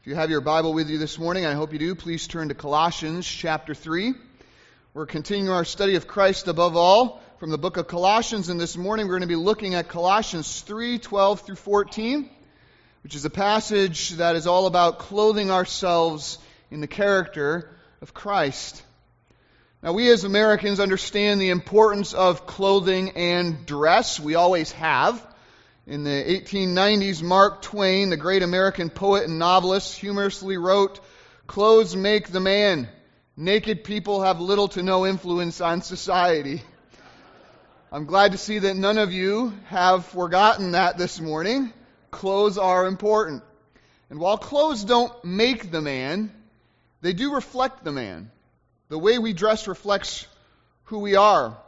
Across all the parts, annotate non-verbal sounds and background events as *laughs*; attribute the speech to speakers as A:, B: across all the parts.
A: If you have your Bible with you this morning, I hope you do, please turn to Colossians chapter 3. We're continuing our study of Christ above all from the book of Colossians, and this morning we're going to be looking at Colossians 3 12 through 14, which is a passage that is all about clothing ourselves in the character of Christ. Now, we as Americans understand the importance of clothing and dress. We always have. In the 1890s, Mark Twain, the great American poet and novelist, humorously wrote, Clothes make the man. Naked people have little to no influence on society. I'm glad to see that none of you have forgotten that this morning. Clothes are important. And while clothes don't make the man, they do reflect the man. The way we dress reflects who we are.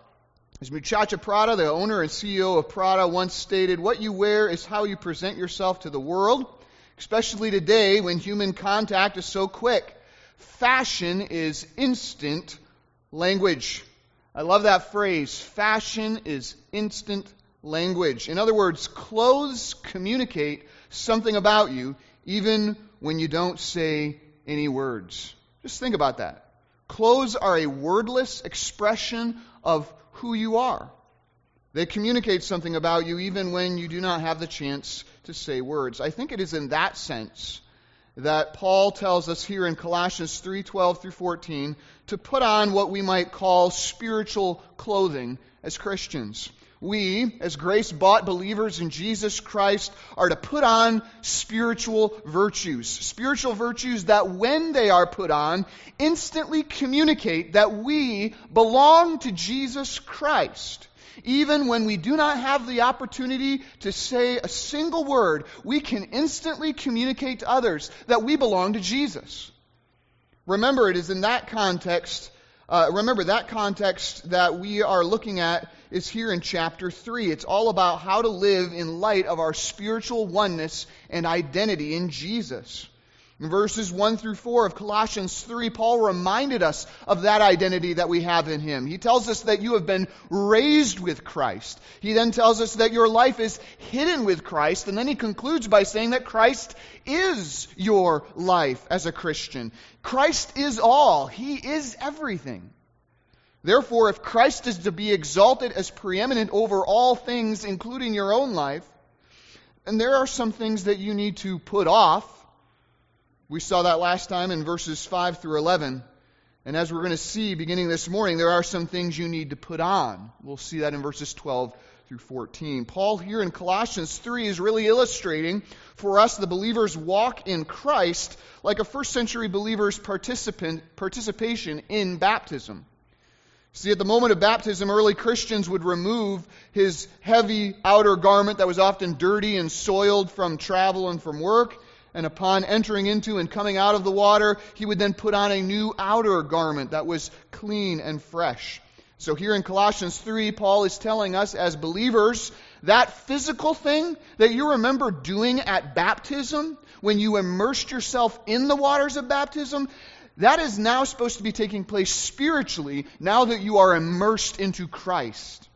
A: As Miuccia Prada, the owner and CEO of Prada, once stated, What you wear is how you present yourself to the world, especially today when human contact is so quick. Fashion is instant language. I love that phrase. Fashion is instant language. In other words, clothes communicate something about you even when you don't say any words. Just think about that. Clothes are a wordless expression of who you are. They communicate something about you even when you do not have the chance to say words. I think it is in that sense that Paul tells us here in Colossians 3:12 through 14 to put on what we might call spiritual clothing as Christians we, as grace bought believers in Jesus Christ, are to put on spiritual virtues. Spiritual virtues that, when they are put on, instantly communicate that we belong to Jesus Christ. Even when we do not have the opportunity to say a single word, we can instantly communicate to others that we belong to Jesus. Remember, it is in that context, uh, remember that context that we are looking at is here in chapter 3. It's all about how to live in light of our spiritual oneness and identity in Jesus. In verses 1 through 4 of Colossians 3, Paul reminded us of that identity that we have in him. He tells us that you have been raised with Christ. He then tells us that your life is hidden with Christ, and then he concludes by saying that Christ is your life as a Christian. Christ is all, He is everything. Therefore, if Christ is to be exalted as preeminent over all things, including your own life, and there are some things that you need to put off. We saw that last time in verses 5 through 11. And as we're going to see beginning this morning, there are some things you need to put on. We'll see that in verses 12 through 14. Paul here in Colossians 3 is really illustrating for us, the believers, walk in Christ like a first century believer's participation in baptism. See, at the moment of baptism, early Christians would remove his heavy outer garment that was often dirty and soiled from travel and from work. And upon entering into and coming out of the water, he would then put on a new outer garment that was clean and fresh. So here in Colossians 3, Paul is telling us as believers that physical thing that you remember doing at baptism, when you immersed yourself in the waters of baptism, that is now supposed to be taking place spiritually now that you are immersed into Christ.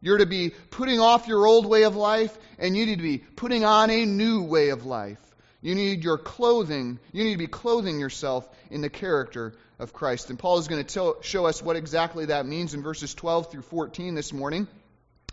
A: You're to be putting off your old way of life, and you need to be putting on a new way of life. You need your clothing, you need to be clothing yourself in the character of Christ. And Paul is going to tell, show us what exactly that means in verses 12 through 14 this morning.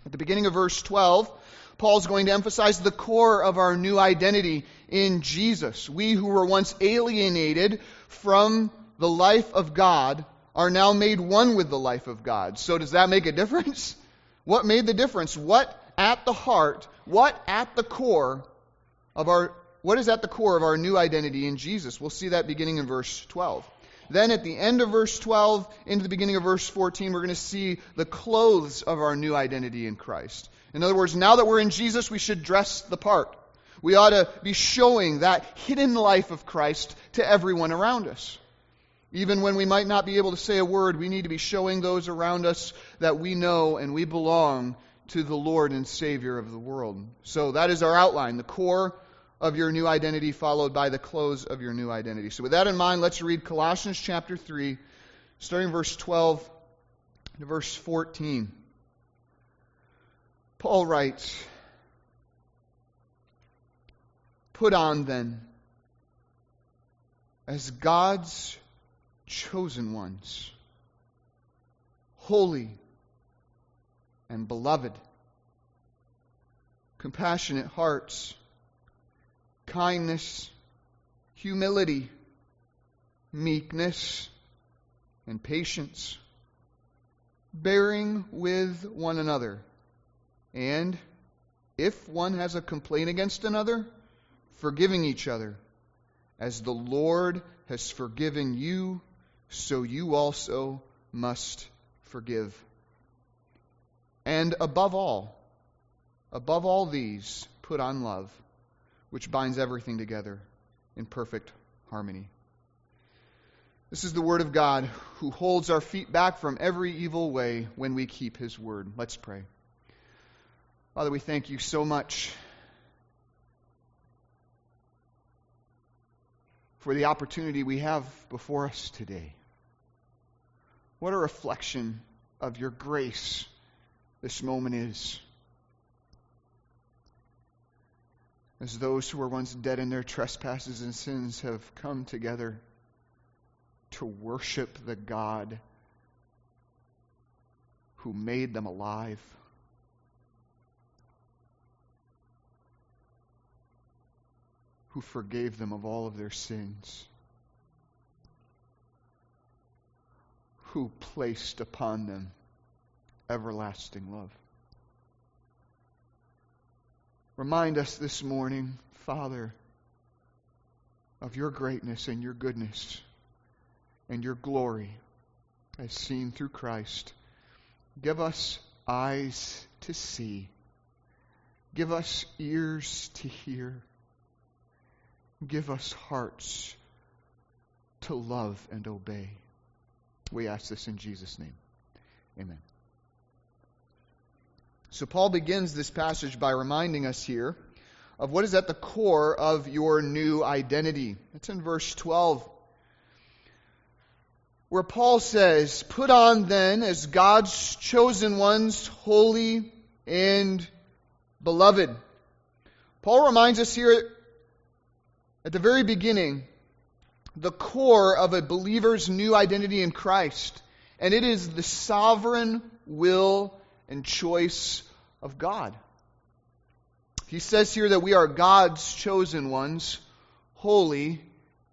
A: At the beginning of verse 12, Paul's going to emphasize the core of our new identity in Jesus. We who were once alienated from the life of God are now made one with the life of God. So does that make a difference? *laughs* What made the difference? What at the heart, what at the core of our what is at the core of our new identity in Jesus? We'll see that beginning in verse 12. Then at the end of verse 12 into the beginning of verse 14, we're going to see the clothes of our new identity in Christ. In other words, now that we're in Jesus, we should dress the part. We ought to be showing that hidden life of Christ to everyone around us. Even when we might not be able to say a word, we need to be showing those around us that we know and we belong to the Lord and Savior of the world. So that is our outline, the core of your new identity, followed by the clothes of your new identity. So with that in mind, let's read Colossians chapter 3, starting verse 12 to verse 14. Paul writes, Put on then as God's chosen ones, holy and beloved, compassionate hearts, kindness, humility, meekness, and patience, bearing with one another, and if one has a complaint against another, forgiving each other. As the Lord has forgiven you, so you also must forgive. And above all, above all these, put on love, which binds everything together in perfect harmony. This is the Word of God who holds our feet back from every evil way when we keep His Word. Let's pray. Father, we thank you so much for the opportunity we have before us today. What a reflection of your grace this moment is. As those who were once dead in their trespasses and sins have come together to worship the God who made them alive. Who forgave them of all of their sins. Who placed upon them everlasting love. Remind us this morning, Father, of your greatness and your goodness and your glory as seen through Christ. Give us eyes to see. Give us ears to hear. Give us hearts to love and obey. We ask this in Jesus' name. Amen. So, Paul begins this passage by reminding us here of what is at the core of your new identity. It's in verse 12 where Paul says, Put on then as God's chosen ones, holy and beloved. Paul reminds us here at the very beginning the core of a believer's new identity in Christ, and it is the sovereign will and choice of God. He says here that we are God's chosen ones, holy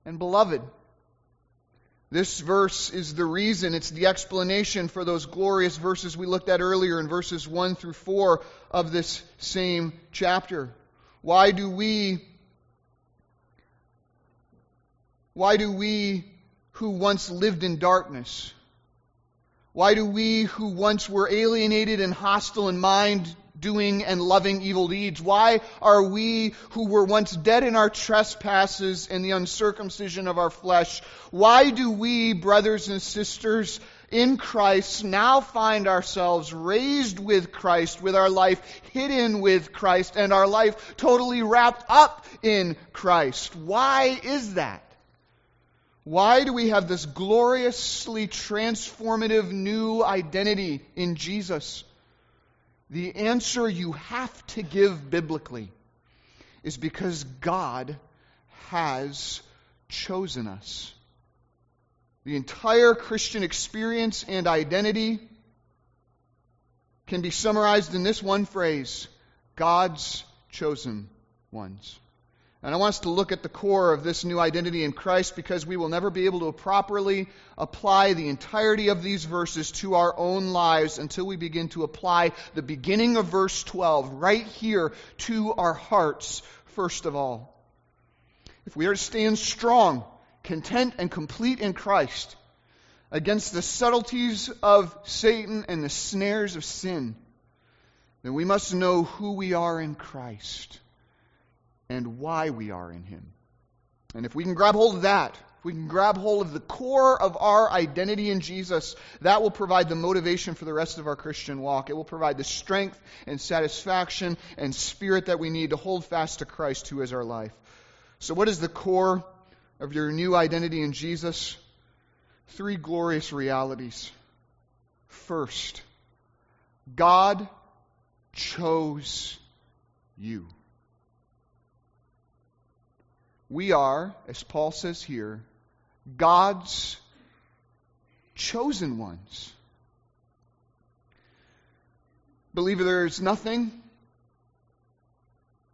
A: and beloved. This verse is the reason, it's the explanation for those glorious verses we looked at earlier in verses 1 through 4 of this same chapter. Why do we why do we who once lived in darkness why do we who once were alienated and hostile in mind doing and loving evil deeds? Why are we who were once dead in our trespasses and the uncircumcision of our flesh, why do we, brothers and sisters, in Christ now find ourselves raised with Christ, with our life hidden with Christ, and our life totally wrapped up in Christ? Why is that? Why do we have this gloriously transformative new identity in Jesus? The answer you have to give biblically is because God has chosen us. The entire Christian experience and identity can be summarized in this one phrase God's chosen ones. And I want us to look at the core of this new identity in Christ because we will never be able to properly apply the entirety of these verses to our own lives until we begin to apply the beginning of verse 12 right here to our hearts, first of all. If we are to stand strong, content, and complete in Christ against the subtleties of Satan and the snares of sin, then we must know who we are in Christ and why we are in Him. And if we can grab hold of that, if we can grab hold of the core of our identity in Jesus, that will provide the motivation for the rest of our Christian walk. It will provide the strength and satisfaction and spirit that we need to hold fast to Christ, who is our life. So, what is the core of your new identity in Jesus? Three glorious realities. First, God chose you. We are, as Paul says here, God's chosen ones. Believer, there's nothing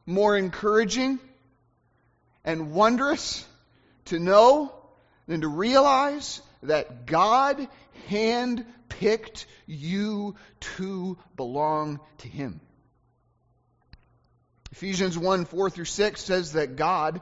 A: more encouraging and wondrous to know than to realize that God hand picked you to belong to Him. Ephesians 1 4 through 6 says that God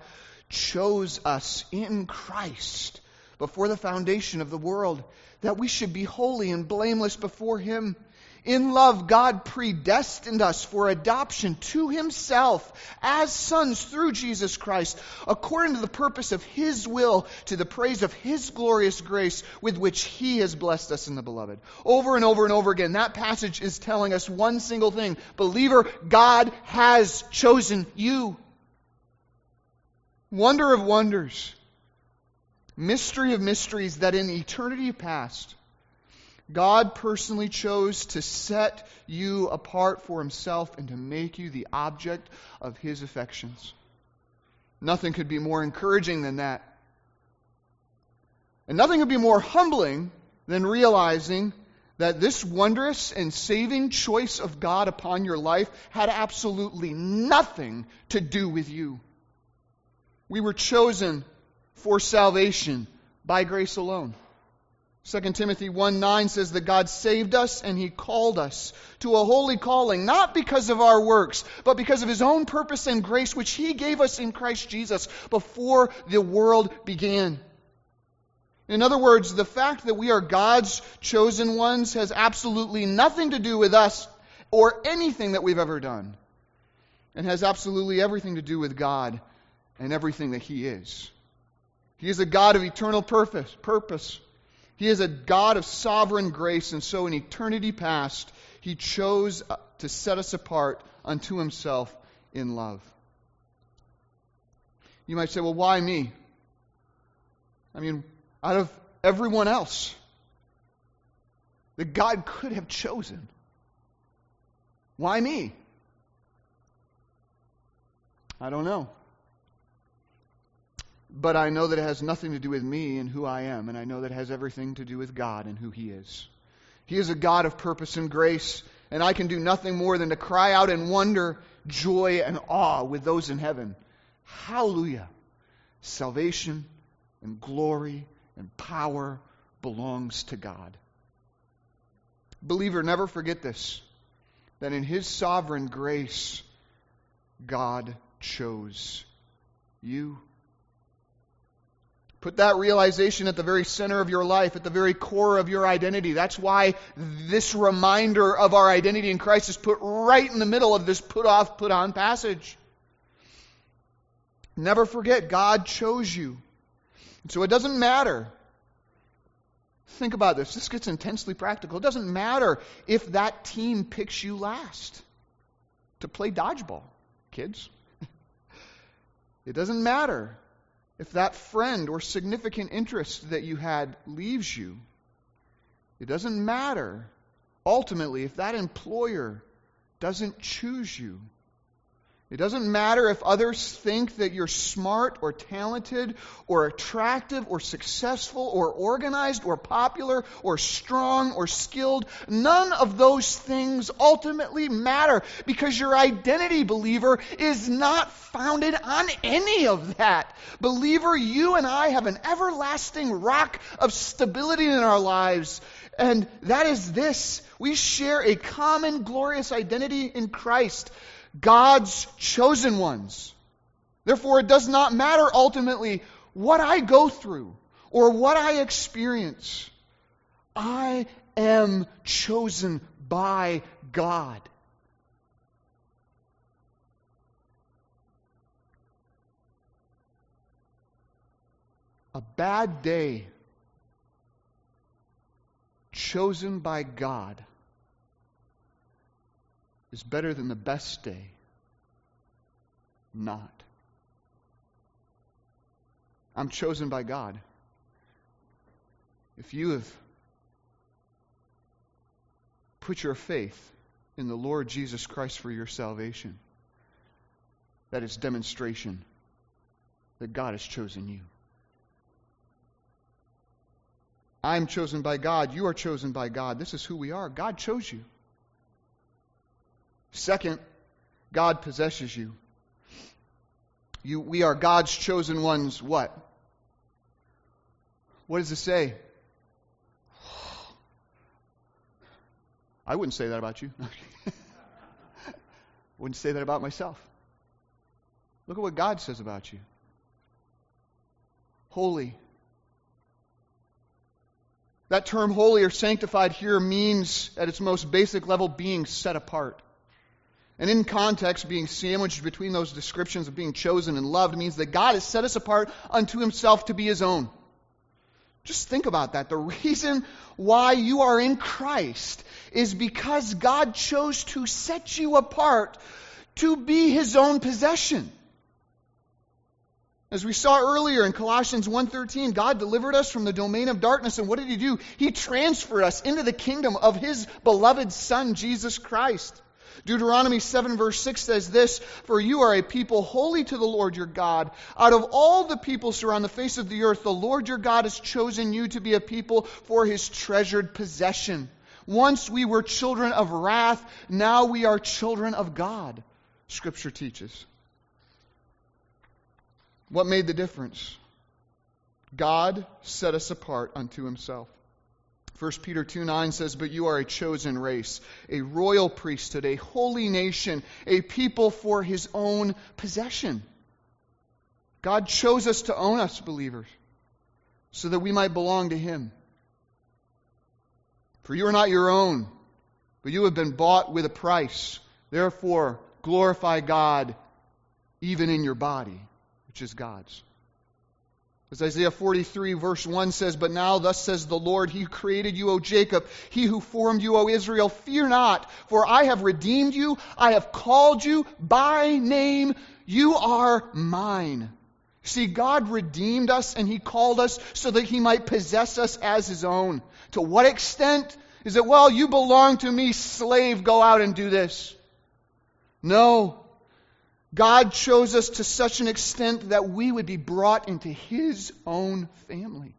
A: chose us in Christ before the foundation of the world, that we should be holy and blameless before Him. In love, God predestined us for adoption to Himself as sons through Jesus Christ, according to the purpose of His will, to the praise of His glorious grace with which He has blessed us in the Beloved. Over and over and over again, that passage is telling us one single thing Believer, God has chosen you. Wonder of wonders, mystery of mysteries that in eternity past, God personally chose to set you apart for himself and to make you the object of his affections. Nothing could be more encouraging than that. And nothing could be more humbling than realizing that this wondrous and saving choice of God upon your life had absolutely nothing to do with you. We were chosen for salvation by grace alone. 2 Timothy 1 9 says that God saved us and He called us to a holy calling, not because of our works, but because of His own purpose and grace, which He gave us in Christ Jesus before the world began. In other words, the fact that we are God's chosen ones has absolutely nothing to do with us or anything that we've ever done, and has absolutely everything to do with God and everything that He is. He is a God of eternal purpose. purpose. He is a God of sovereign grace, and so in eternity past, He chose uh, to set us apart unto Himself in love. You might say, well, why me? I mean, out of everyone else that God could have chosen, why me? I don't know. But I know that it has nothing to do with me and who I am, and I know that it has everything to do with God and who He is. He is a God of purpose and grace, and I can do nothing more than to cry out in wonder, joy, and awe with those in heaven. Hallelujah! Salvation and glory and power belongs to God. Believer, never forget this that in His sovereign grace, God chose you. Put that realization at the very center of your life, at the very core of your identity. That's why this reminder of our identity in Christ is put right in the middle of this put off, put on passage. Never forget, God chose you. So it doesn't matter. Think about this. This gets intensely practical. It doesn't matter if that team picks you last to play dodgeball, kids. *laughs* it doesn't matter if that friend or significant interest that you had leaves you, it doesn't matter ultimately if that employer doesn't choose you. It doesn't matter if others think that you're smart or talented or attractive or successful or organized or popular or strong or skilled. None of those things ultimately matter because your identity, believer, is not founded on any of that. Believer, you and I have an everlasting rock of stability in our lives. And that is this. We share a common glorious identity in Christ. God's chosen ones. Therefore, it does not matter ultimately what I go through or what I experience. I am chosen by God. A bad day chosen by God is better than the best day not. I'm chosen by God. If you have put your faith in the Lord Jesus Christ for your salvation, that is demonstration that God has chosen you. I'm chosen by God. You are chosen by God. This is who we are. God chose you. Second, God possesses you. you we are God's chosen ones. What? What does it say? I wouldn't say that about you. I *laughs* wouldn't say that about myself. Look at what God says about you. Holy. That term holy or sanctified here means, at its most basic level, being set apart. And in context, being sandwiched between those descriptions of being chosen and loved means that God has set us apart unto himself to be his own. Just think about that. The reason why you are in Christ is because God chose to set you apart to be his own possession. As we saw earlier in Colossians 1:13, God delivered us from the domain of darkness and what did he do? He transferred us into the kingdom of his beloved son Jesus Christ. Deuteronomy 7 verse 6 says this, For you are a people holy to the Lord your God. Out of all the peoples who are on the face of the earth, the Lord your God has chosen you to be a people for his treasured possession. Once we were children of wrath, now we are children of God, Scripture teaches. What made the difference? God set us apart unto himself. 1 Peter 2 9 says, But you are a chosen race, a royal priesthood, a holy nation, a people for his own possession. God chose us to own us, believers, so that we might belong to him. For you are not your own, but you have been bought with a price. Therefore, glorify God even in your body, which is God's. As Isaiah 43, verse 1 says, But now, thus says the Lord, He who created you, O Jacob, He who formed you, O Israel, fear not, for I have redeemed you, I have called you by name, you are mine. See, God redeemed us and He called us so that He might possess us as His own. To what extent? Is it, well, you belong to me, slave, go out and do this? No. God chose us to such an extent that we would be brought into His own family.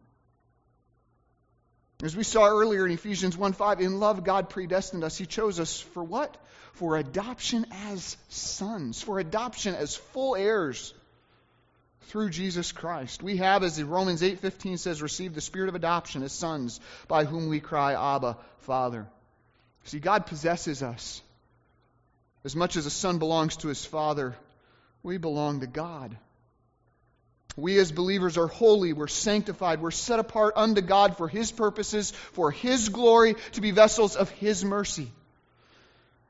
A: As we saw earlier in Ephesians 1 5, in love, God predestined us. He chose us for what? For adoption as sons, for adoption as full heirs through Jesus Christ. We have, as Romans 8:15 says, received the spirit of adoption as sons, by whom we cry, Abba, Father. See, God possesses us. As much as a son belongs to his father, we belong to God. We as believers are holy, we're sanctified, we're set apart unto God for His purposes, for His glory, to be vessels of His mercy.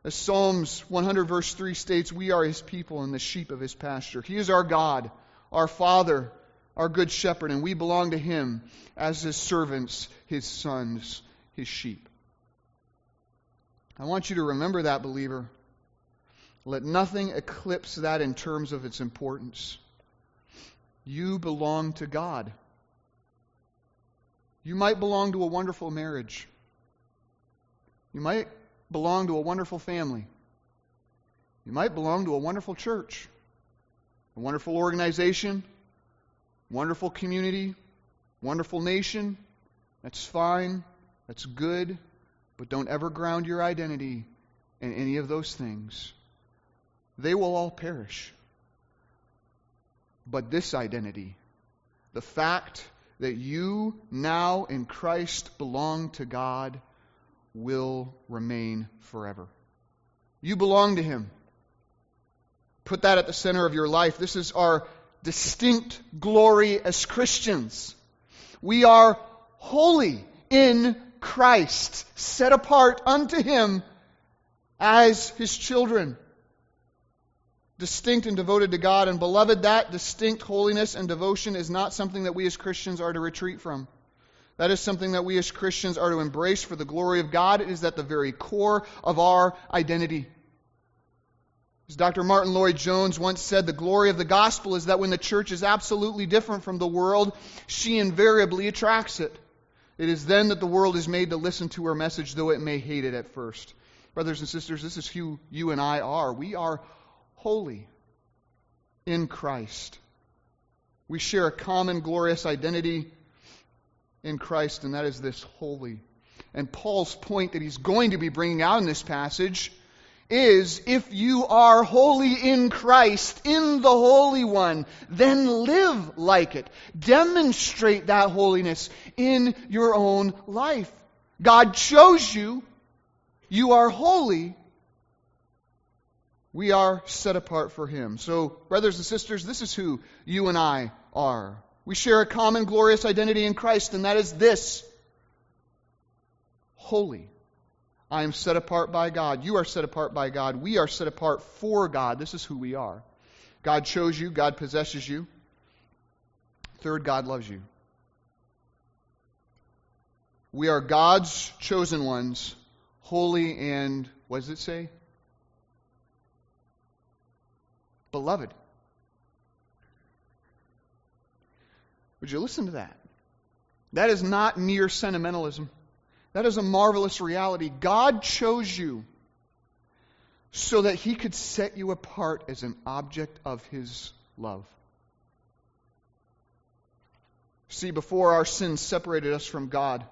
A: As Psalms 100, verse 3 states, we are His people and the sheep of His pasture. He is our God, our Father, our good shepherd, and we belong to Him as His servants, His sons, His sheep. I want you to remember that, believer. Let nothing eclipse that in terms of its importance. You belong to God. You might belong to a wonderful marriage. You might belong to a wonderful family. You might belong to a wonderful church, a wonderful organization, wonderful community, wonderful nation. That's fine. That's good. But don't ever ground your identity in any of those things they will all perish. But this identity, the fact that you now in Christ belong to God, will remain forever. You belong to Him. Put that at the center of your life. This is our distinct glory as Christians. We are holy in Christ, set apart unto Him as His children distinct and devoted to God. And beloved, that distinct holiness and devotion is not something that we as Christians are to retreat from. That is something that we as Christians are to embrace for the glory of God. It is at the very core of our identity. As Dr. Martyn Lloyd-Jones once said, the glory of the gospel is that when the church is absolutely different from the world, she invariably attracts it. It is then that the world is made to listen to her message, though it may hate it at first. Brothers and sisters, this is who you and I are. We are holy in Christ. We share a common glorious identity. in Christ, and that is this holy. And Paul's point that he's going to be bringing out in this passage is if you are holy in Christ, in the Holy One, then live like it. Demonstrate that holiness in your own life. God chose you. You are holy. We are set apart for Him. So, brothers and sisters, this is who you and I are. We share a common glorious identity in Christ, and that is this holy. I am set apart by God. You are set apart by God. We are set apart for God. This is who we are. God chose you, God possesses you. Third, God loves you. We are God's chosen ones, holy and, what does it say? Beloved. Would you listen to that? That is not mere sentimentalism. That is a marvelous reality. God chose you so that He could set you apart as an object of His love. See, before our sins separated us from God,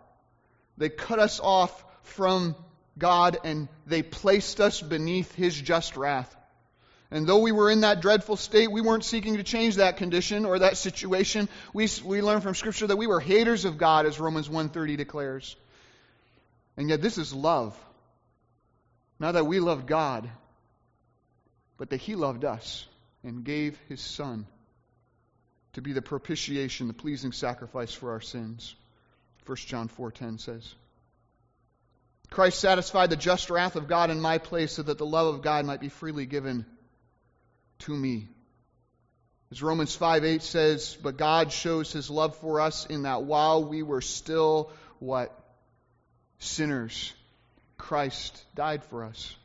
A: they cut us off from God and they placed us beneath His just wrath. And though we were in that dreadful state, we weren't seeking to change that condition or that situation. We, we learn from Scripture that we were haters of God, as Romans 1.30 declares. And yet this is love. Not that we loved God, but that He loved us and gave His Son to be the propitiation, the pleasing sacrifice for our sins. 1 John 4:10 says. Christ satisfied the just wrath of God in my place so that the love of God might be freely given to me. As Romans 5 8 says, but God shows his love for us in that while we were still what? sinners, Christ died for us.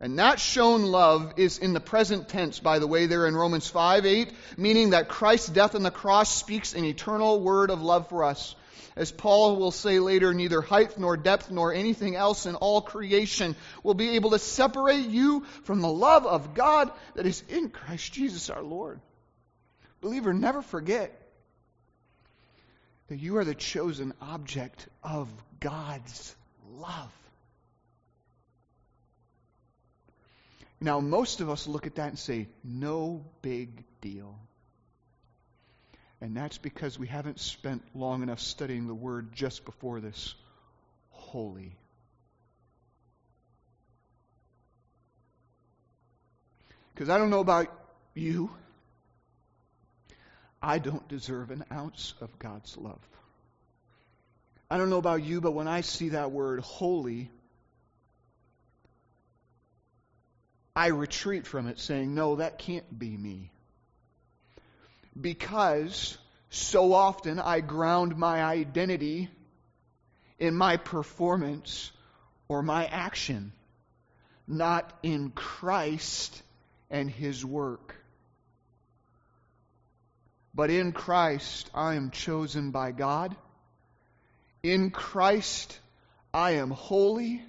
A: And that shown love is in the present tense, by the way, there in Romans 5 8, meaning that Christ's death on the cross speaks an eternal word of love for us. As Paul will say later, neither height nor depth nor anything else in all creation will be able to separate you from the love of God that is in Christ Jesus our Lord. Believer, never forget that you are the chosen object of God's love. Now, most of us look at that and say, no big deal. And that's because we haven't spent long enough studying the word just before this holy. Because I don't know about you, I don't deserve an ounce of God's love. I don't know about you, but when I see that word holy, I retreat from it saying, no, that can't be me. Because so often I ground my identity in my performance or my action, not in Christ and His work. But in Christ, I am chosen by God. In Christ, I am holy,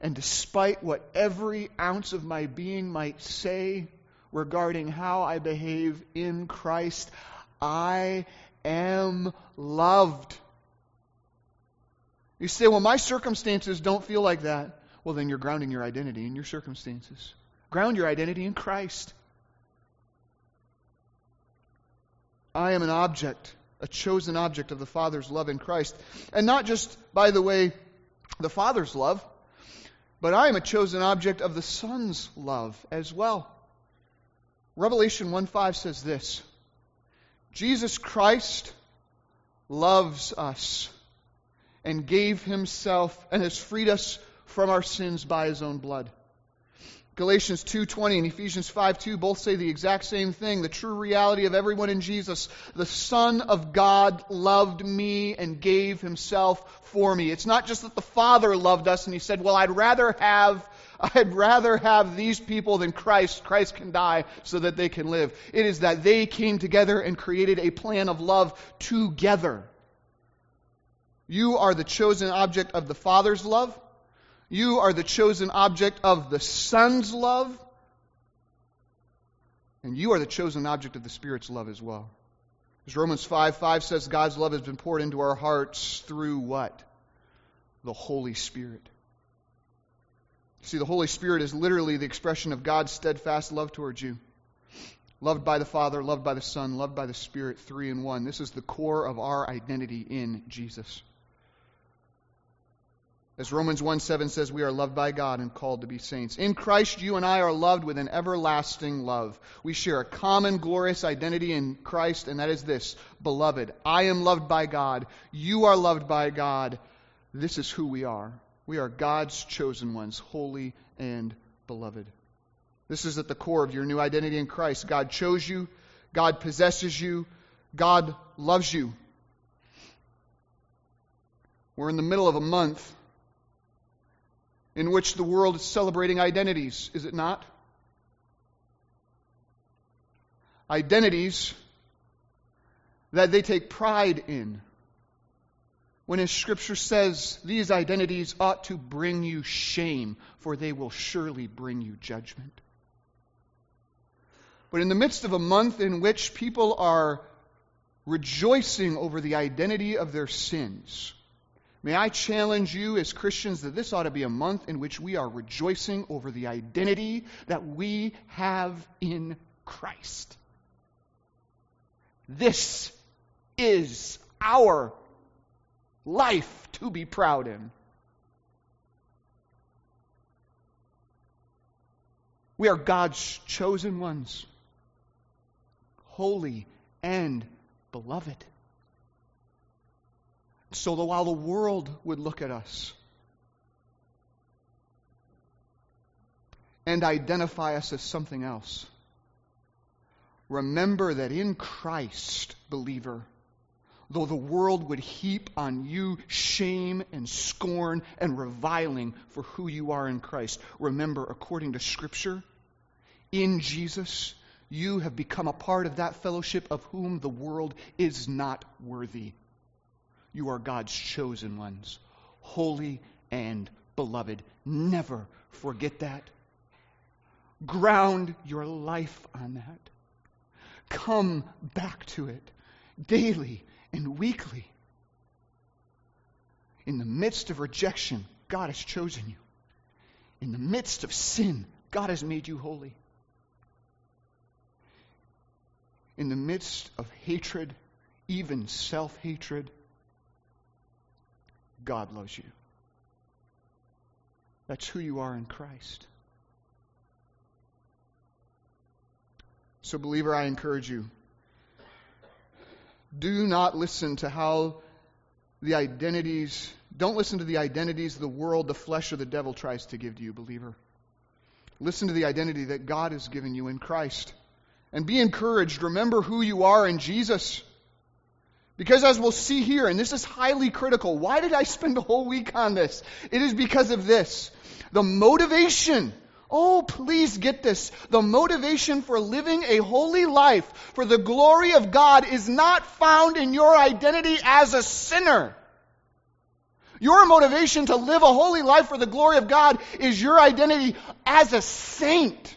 A: and despite what every ounce of my being might say regarding how I behave in Christ, I am loved. You say, well, my circumstances don't feel like that. Well, then you're grounding your identity in your circumstances. Ground your identity in Christ. I am an object a chosen object of the Father's love in Christ. And not just, by the way, the Father's love, but I am a chosen object of the Son's love as well. Revelation 1 5 says this Jesus Christ loves us and gave himself and has freed us from our sins by his own blood. Galatians 2:20 and Ephesians 5:2 both say the exact same thing. The true reality of everyone in Jesus, the Son of God loved me and gave himself for me. It's not just that the Father loved us and he said, "Well, I'd rather have I'd rather have these people than Christ. Christ can die so that they can live." It is that they came together and created a plan of love together. You are the chosen object of the Father's love. You are the chosen object of the Son's love. And you are the chosen object of the Spirit's love as well. As Romans 5 5 says, God's love has been poured into our hearts through what? The Holy Spirit. See, the Holy Spirit is literally the expression of God's steadfast love towards you. Loved by the Father, loved by the Son, loved by the Spirit, three in one. This is the core of our identity in Jesus. As Romans 1 7 says, we are loved by God and called to be saints. In Christ, you and I are loved with an everlasting love. We share a common glorious identity in Christ, and that is this Beloved, I am loved by God. You are loved by God. This is who we are. We are God's chosen ones, holy and beloved. This is at the core of your new identity in Christ. God chose you, God possesses you, God loves you. We're in the middle of a month in which the world is celebrating identities, is it not? Identities that they take pride in. When His Scripture says these identities ought to bring you shame, for they will surely bring you judgment. But in the midst of a month in which people are rejoicing over the identity of their sins, May I challenge you as Christians that this ought to be a month in which we are rejoicing over the identity that we have in Christ. This is our life to be proud in. We are God's chosen ones, holy and beloved. So that while the world would look at us and identify us as something else, remember that in Christ, believer, though the world would heap on you shame and scorn and reviling for who you are in Christ, remember, according to Scripture, in Jesus, you have become a part of that fellowship of whom the world is not worthy. You are God's chosen ones, holy and beloved. Never forget that. Ground your life on that. Come back to it daily and weekly. In the midst of rejection, God has chosen you. In the midst of sin, God has made you holy. In the midst of hatred, even self hatred, God loves you. That's who you are in Christ. So, believer, I encourage you do not listen to how the identities, don't listen to the identities the world, the flesh, or the devil tries to give to you, believer. Listen to the identity that God has given you in Christ. And be encouraged. Remember who you are in Jesus. Because as we'll see here, and this is highly critical, why did I spend a whole week on this? It is because of this. The motivation. Oh, please get this. The motivation for living a holy life for the glory of God is not found in your identity as a sinner. Your motivation to live a holy life for the glory of God is your identity as a saint.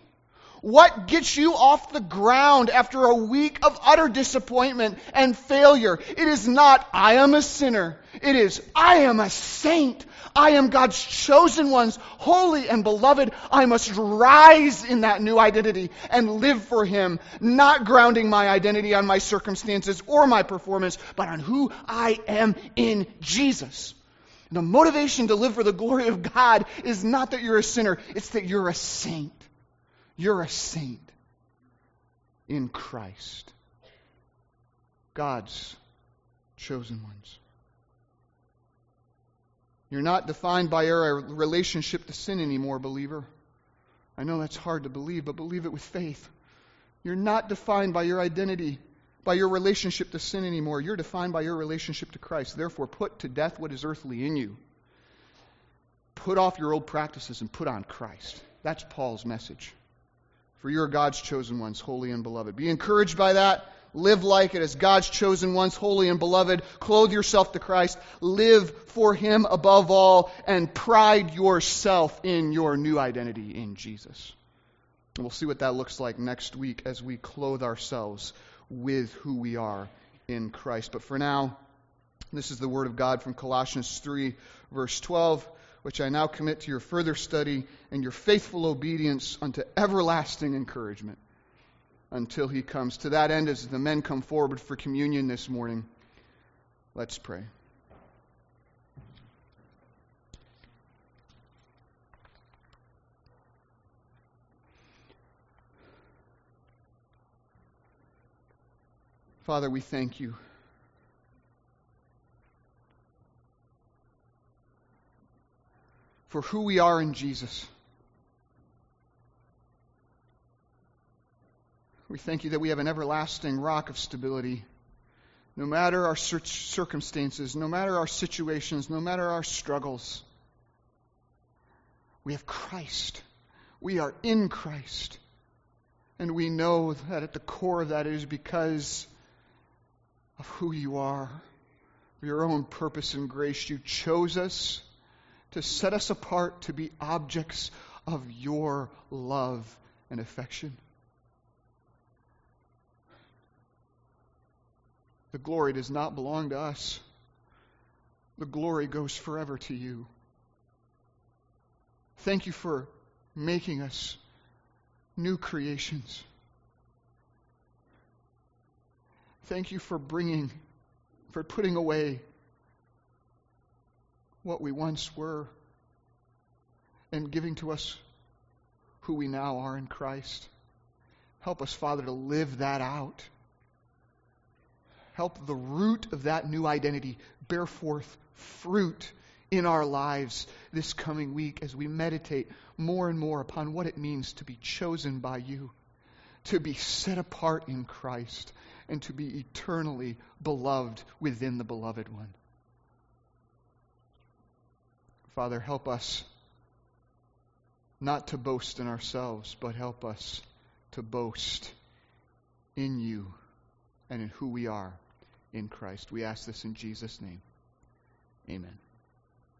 A: What gets you off the ground after a week of utter disappointment and failure? It is not, I am a sinner. It is, I am a saint. I am God's chosen ones, holy and beloved. I must rise in that new identity and live for Him, not grounding my identity on my circumstances or my performance, but on who I am in Jesus. The motivation to live for the glory of God is not that you're a sinner, it's that you're a saint. You're a saint in Christ. God's chosen ones. You're not defined by your relationship to sin anymore, believer. I know that's hard to believe, but believe it with faith. You're not defined by your identity, by your relationship to sin anymore. You're defined by your relationship to Christ. Therefore, put to death what is earthly in you. Put off your old practices and put on Christ. That's Paul's message for you are God's chosen ones, holy and beloved. Be encouraged by that. Live like it as God's chosen ones, holy and beloved. Clothe yourself to Christ. Live for Him above all and pride yourself in your new identity in Jesus. And we'll see what that looks like next week as we clothe ourselves with who we are in Christ. But for now, this is the Word of God from Colossians 3, verse 12, which I now commit to your further study and your faithful obedience unto everlasting encouragement until he comes. To that end, as the men come forward for communion this morning, let's pray. Father, we thank you. For who we are in Jesus. We thank you that we have an everlasting rock of stability. No matter our circumstances, no matter our situations, no matter our struggles, we have Christ. We are in Christ. And we know that at the core of that is because of who you are. of your own purpose and grace, you chose us to set us apart to be objects of your love and affection. The glory does not belong to us. The glory goes forever to you. Thank you for making us new creations. Thank you for bringing, for putting away what we once were and giving to us who we now are in Christ. Help us, Father, to live that out help the root of that new identity bear forth fruit in our lives this coming week as we meditate more and more upon what it means to be chosen by you, to be set apart in Christ, and to be eternally beloved within the beloved one. Father, help us not to boast in ourselves, but help us to boast in you and in who we are in Christ. We ask this in Jesus' name. Amen.